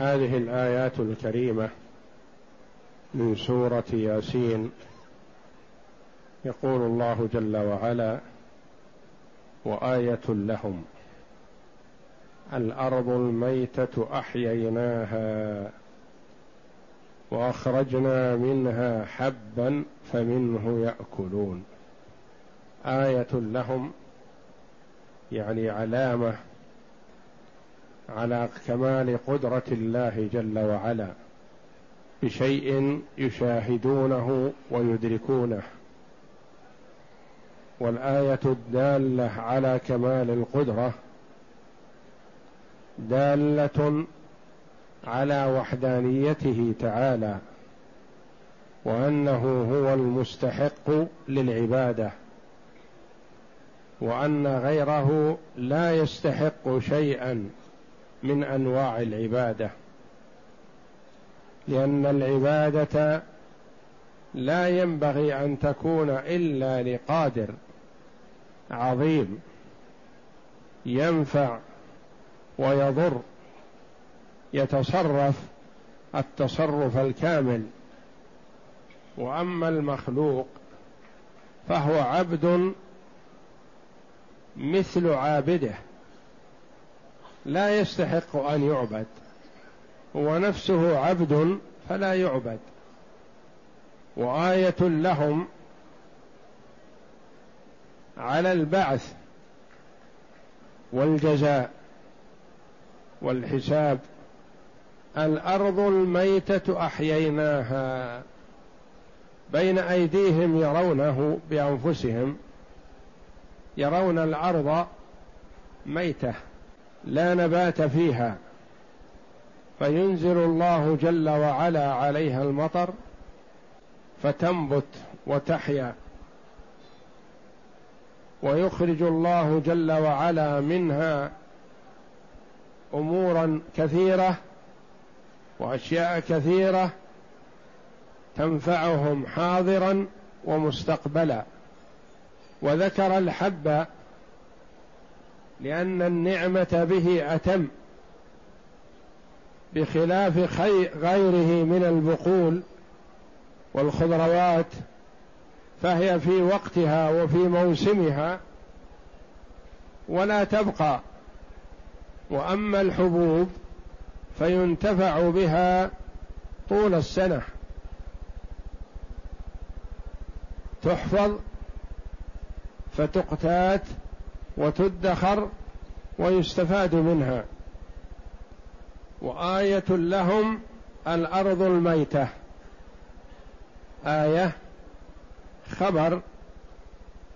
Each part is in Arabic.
هذه الآيات الكريمة من سورة ياسين. يقول الله جل وعلا وآية لهم الأرض الميتة أحييناها وأخرجنا منها حبا فمنه يأكلون. آية لهم يعني علامة على كمال قدرة الله جل وعلا بشيء يشاهدونه ويدركونه. والآية الدالة على كمال القدرة دالة على وحدانيته تعالى وأنه هو المستحق للعبادة وأن غيره لا يستحق شيئا. من أنواع العبادة. لأن العبادة لا ينبغي أن تكون إلا لقادر عظيم ينفع ويضر يتصرف التصرف الكامل. وأما المخلوق فهو عبد مثل عابده. لا يستحق أن يعبد هو نفسه عبد فلا يعبد. وآية لهم على البعث والجزاء والحساب الأرض الميتة أحييناها بين أيديهم يرونه بأنفسهم يرون الأرض ميتة. لا نبات فيها. فينزل الله جل وعلا عليها المطر فتنبت وتحيا. ويخرج الله جل وعلا منها أمورا كثيرة وأشياء كثيرة تنفعهم حاضرا ومستقبلا. وذكر الحب لأن النعمة به أتم بخلاف غيره من البقول والخضروات فهي في وقتها وفي موسمها ولا تبقى. وأما الحبوب فينتفع بها طول السنة. تحفظ فتقتات وتدخر ويستفاد منها. وآية لهم الأرض الميتة. آية خبر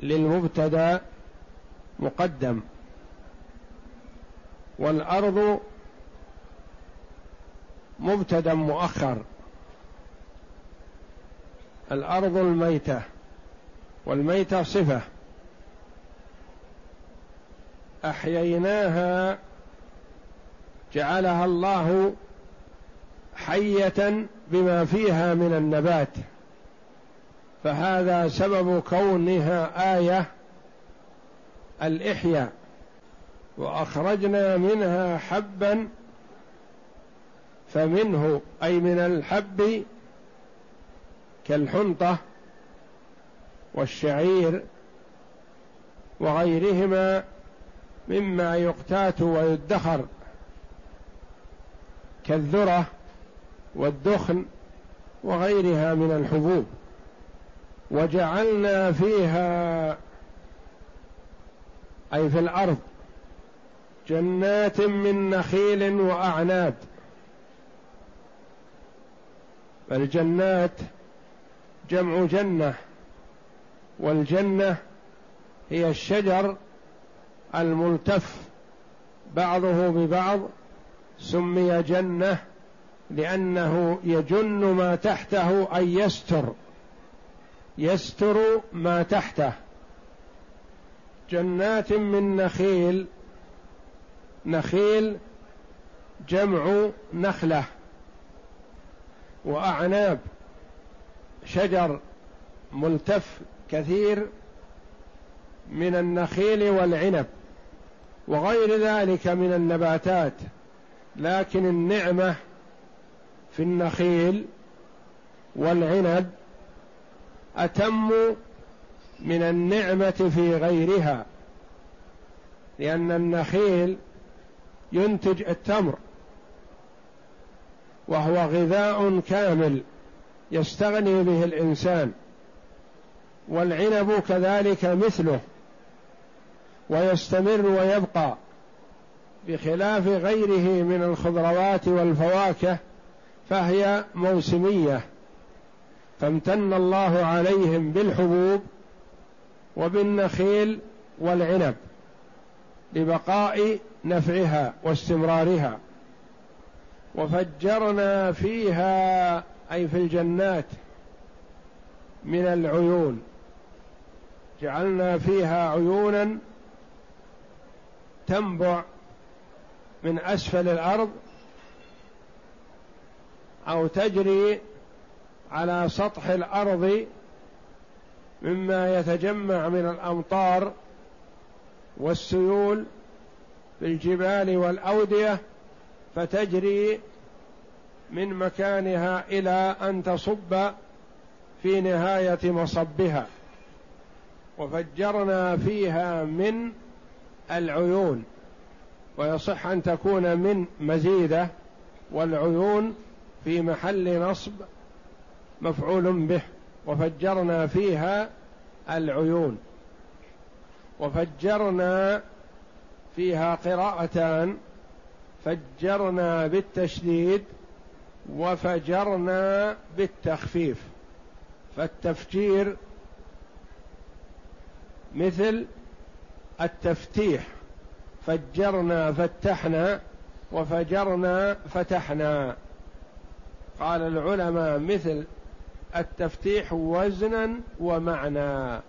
للمبتدأ مقدم. والأرض مبتدأ مؤخر. الأرض الميتة. والميتة صفة. أحييناها جعلها الله حية بما فيها من النبات. فهذا سبب كونها آية الإحياء. وأخرجنا منها حبا فمنه أي من الحب كالحنطة والشعير وغيرهما مما يقتات ويدخر كالذرة والدخن وغيرها من الحبوب. وجعلنا فيها أي في الأرض جنات من نخيل وأعناب. الجنات جمع جنة والجنة هي الشجر الملتف بعضه ببعض سمي جنة لأنه يجن ما تحته أي يستر. يستر ما تحته. جنات من نخيل. نخيل جمع نخلة وأعناب. شجر ملتف كثير من النخيل والعنب. وغير ذلك من النباتات لكن النعمة في النخيل والعنب أتم من النعمة في غيرها لأن النخيل ينتج التمر وهو غذاء كامل يستغني به الإنسان والعنب كذلك مثله. ويستمر ويبقى بخلاف غيره من الخضروات والفواكه فهي موسمية فامتن الله عليهم بالحبوب وبالنخيل والعنب لبقاء نفعها واستمرارها. وفجرنا فيها أي في الجنات من العيون. جعلنا فيها عيونا تنبع من أسفل الأرض أو تجري على سطح الأرض مما يتجمع من الأمطار والسيول في الجبال والأودية فتجري من مكانها إلى أن تصب في نهاية مصبها. وفجرنا فيها من العيون ويصح أن تكون من مزيدة والعيون في محل نصب مفعول به وفجرنا فيها العيون. وفجرنا فيها قراءتان فجرنا بالتشديد وفجرنا بالتخفيف. فالتفجير مثل التفتيح فجرنا فتحنا وفجرنا فتحنا. قال العلماء مثل التفتيح وزنا ومعنى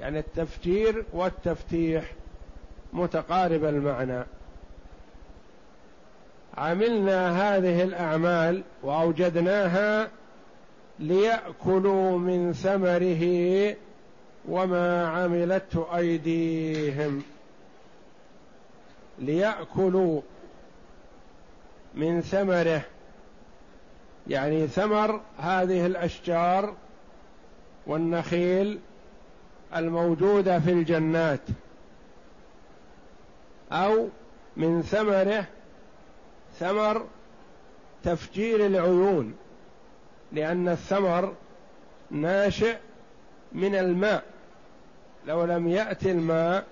يعني التفجير والتفتيح متقارب المعنى. عملنا هذه الأعمال وأوجدناها ليأكلوا من ثمره وما عملته أيديهم ليأكلوا من ثمره. يعني ثمر هذه الأشجار والنخيل الموجودة في الجنات أو من ثمره ثمر تفجير العيون لأن الثمر ناشئ من الماء. لو لم يأتي الماء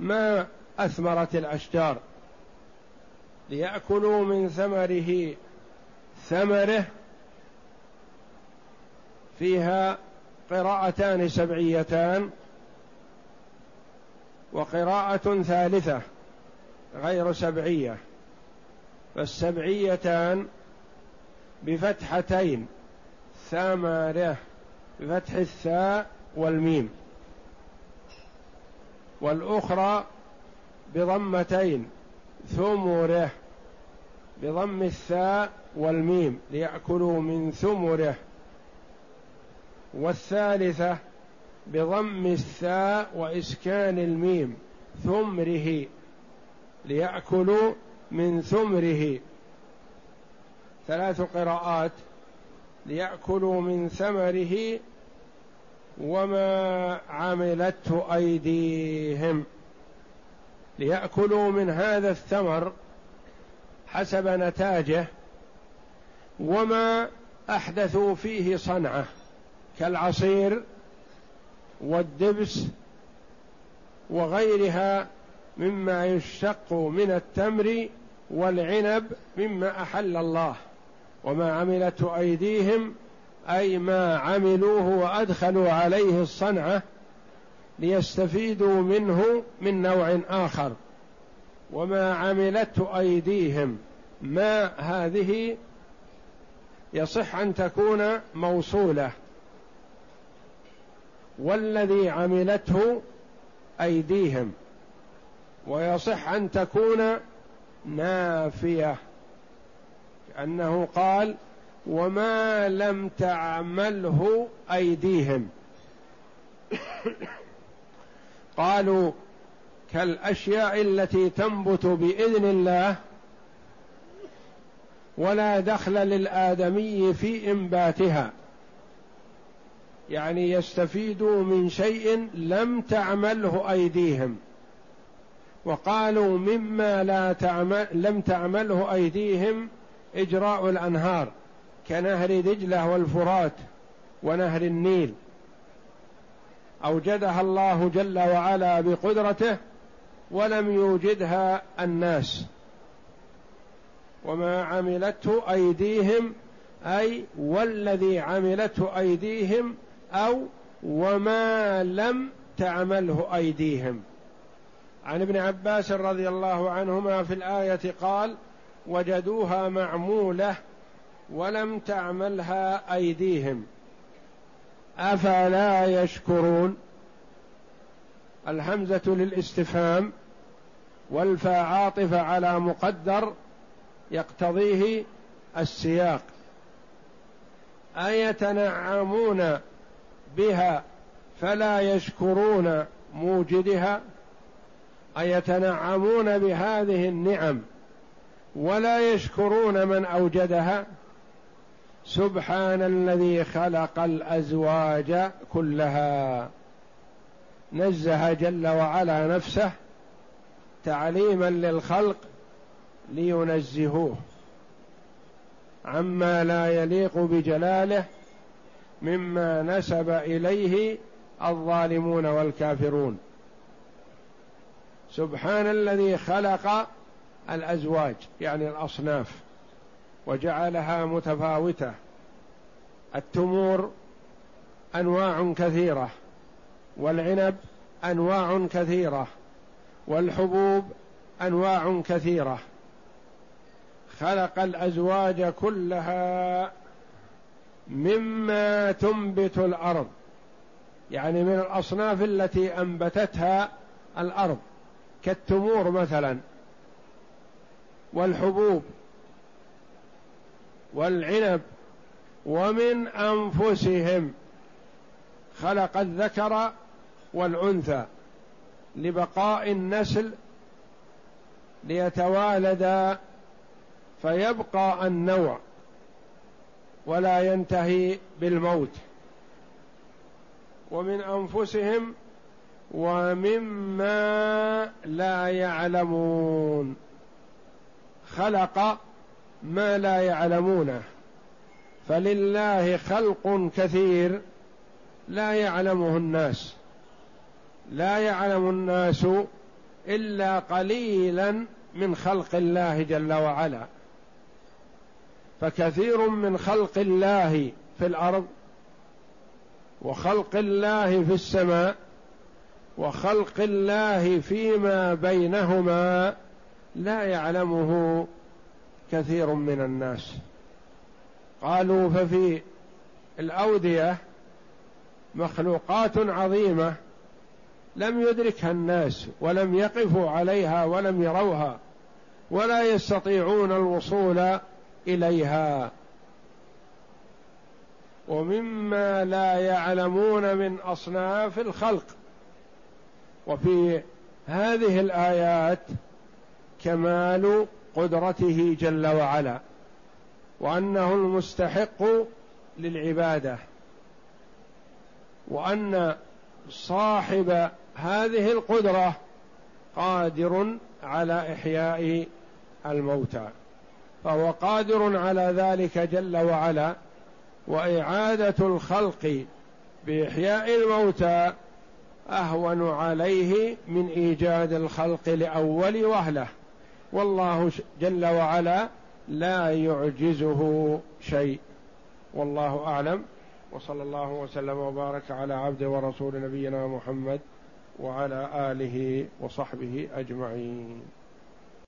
ما أثمرت الأشجار. ليأكلوا من ثمره. ثمره فيها قراءتان سبعيتان وقراءة ثالثة غير سبعية. فالسبعيتان بفتحتين. ثمره. بفتح الثاء والميم. والأخرى بضمتين ثمره بضم الثاء والميم ليأكلوا من ثمره والثالثة بضم الثاء وإسكان الميم ثمره. ليأكلوا من ثمره. ثلاث قراءات. ليأكلوا من ثمره وما عملته أيديهم. ليأكلوا من هذا الثمر حسب نتاجه وما أحدثوا فيه صنعة كالعصير والدبس وغيرها مما يشتق من التمر والعنب مما أحل الله. وما عملته أيديهم أي ما عملوه وأدخلوا عليه الصنعة ليستفيدوا منه من نوع آخر. وما عملته أيديهم ما هذه يصح أن تكون موصولة. والذي عملته أيديهم ويصح أن تكون نافية. كانه قال وما لم تعمله أيديهم. قالوا كالأشياء التي تنبت بإذن الله ولا دخل للآدمي في إنباتها. يعني يستفيدوا من شيء لم تعمله أيديهم. وقالوا مما لا تعمل لم تعمله أيديهم إجراء الأنهار كنهر دجلة والفرات ونهر النيل. أوجدها الله جل وعلا بقدرته ولم يوجدها الناس. وما عملته أيديهم أي والذي عملته أيديهم أو وما لم تعمله أيديهم. عن ابن عباس رضي الله عنهما في الآية قال وجدوها معمولة ولم تعملها أيديهم. أفلا يشكرون؟ الهمزة للاستفهام والفاء عاطفه على مقدر يقتضيه السياق. أيتنعمون بها فلا يشكرون موجدها؟ أيتنعمون بهذه النعم ولا يشكرون من أوجدها. سبحان الذي خلق الأزواج كلها. نزه جل وعلا نفسه تعليما للخلق لينزهوه. عما لا يليق بجلاله مما نسب إليه الظالمون والكافرون. سبحان الذي خلق الأزواج يعني الأصناف وجعلها متفاوتة. التمور أنواع كثيرة والعنب أنواع كثيرة والحبوب أنواع كثيرة. خلق الأزواج كلها مما تنبت الأرض يعني من الأصناف التي أنبتتها الأرض. كالتمور مثلا والحبوب والعنب ومن أنفسهم. خلق الذكر والأنثى لبقاء النسل ليتوالد فيبقى النوع ولا ينتهي بالموت. ومن أنفسهم ومما لا يعلمون. خلق ما لا يعلمونه. فلله خلق كثير لا يعلمه الناس. لا يعلم الناس إلا قليلا من خلق الله جل وعلا. فكثير من خلق الله في الأرض وخلق الله في السماء وخلق الله فيما بينهما لا يعلمه كثير من الناس. قالوا ففي الأودية مخلوقات عظيمة لم يدركها الناس ولم يقفوا عليها ولم يروها ولا يستطيعون الوصول إليها. ومما لا يعلمون من أصناف الخلق. وفي هذه الآيات كمال قدرته جل وعلا وأنه المستحق للعبادة وأن صاحب هذه القدرة قادر على إحياء الموتى فهو قادر على ذلك جل وعلا وإعادة الخلق بإحياء الموتى أهون عليه من إيجاد الخلق لأول وهلة. والله جل وعلا لا يعجزه شيء. والله أعلم. وصلى الله وسلم وبارك على عبد ورسول نبينا محمد وعلى آله وصحبه أجمعين.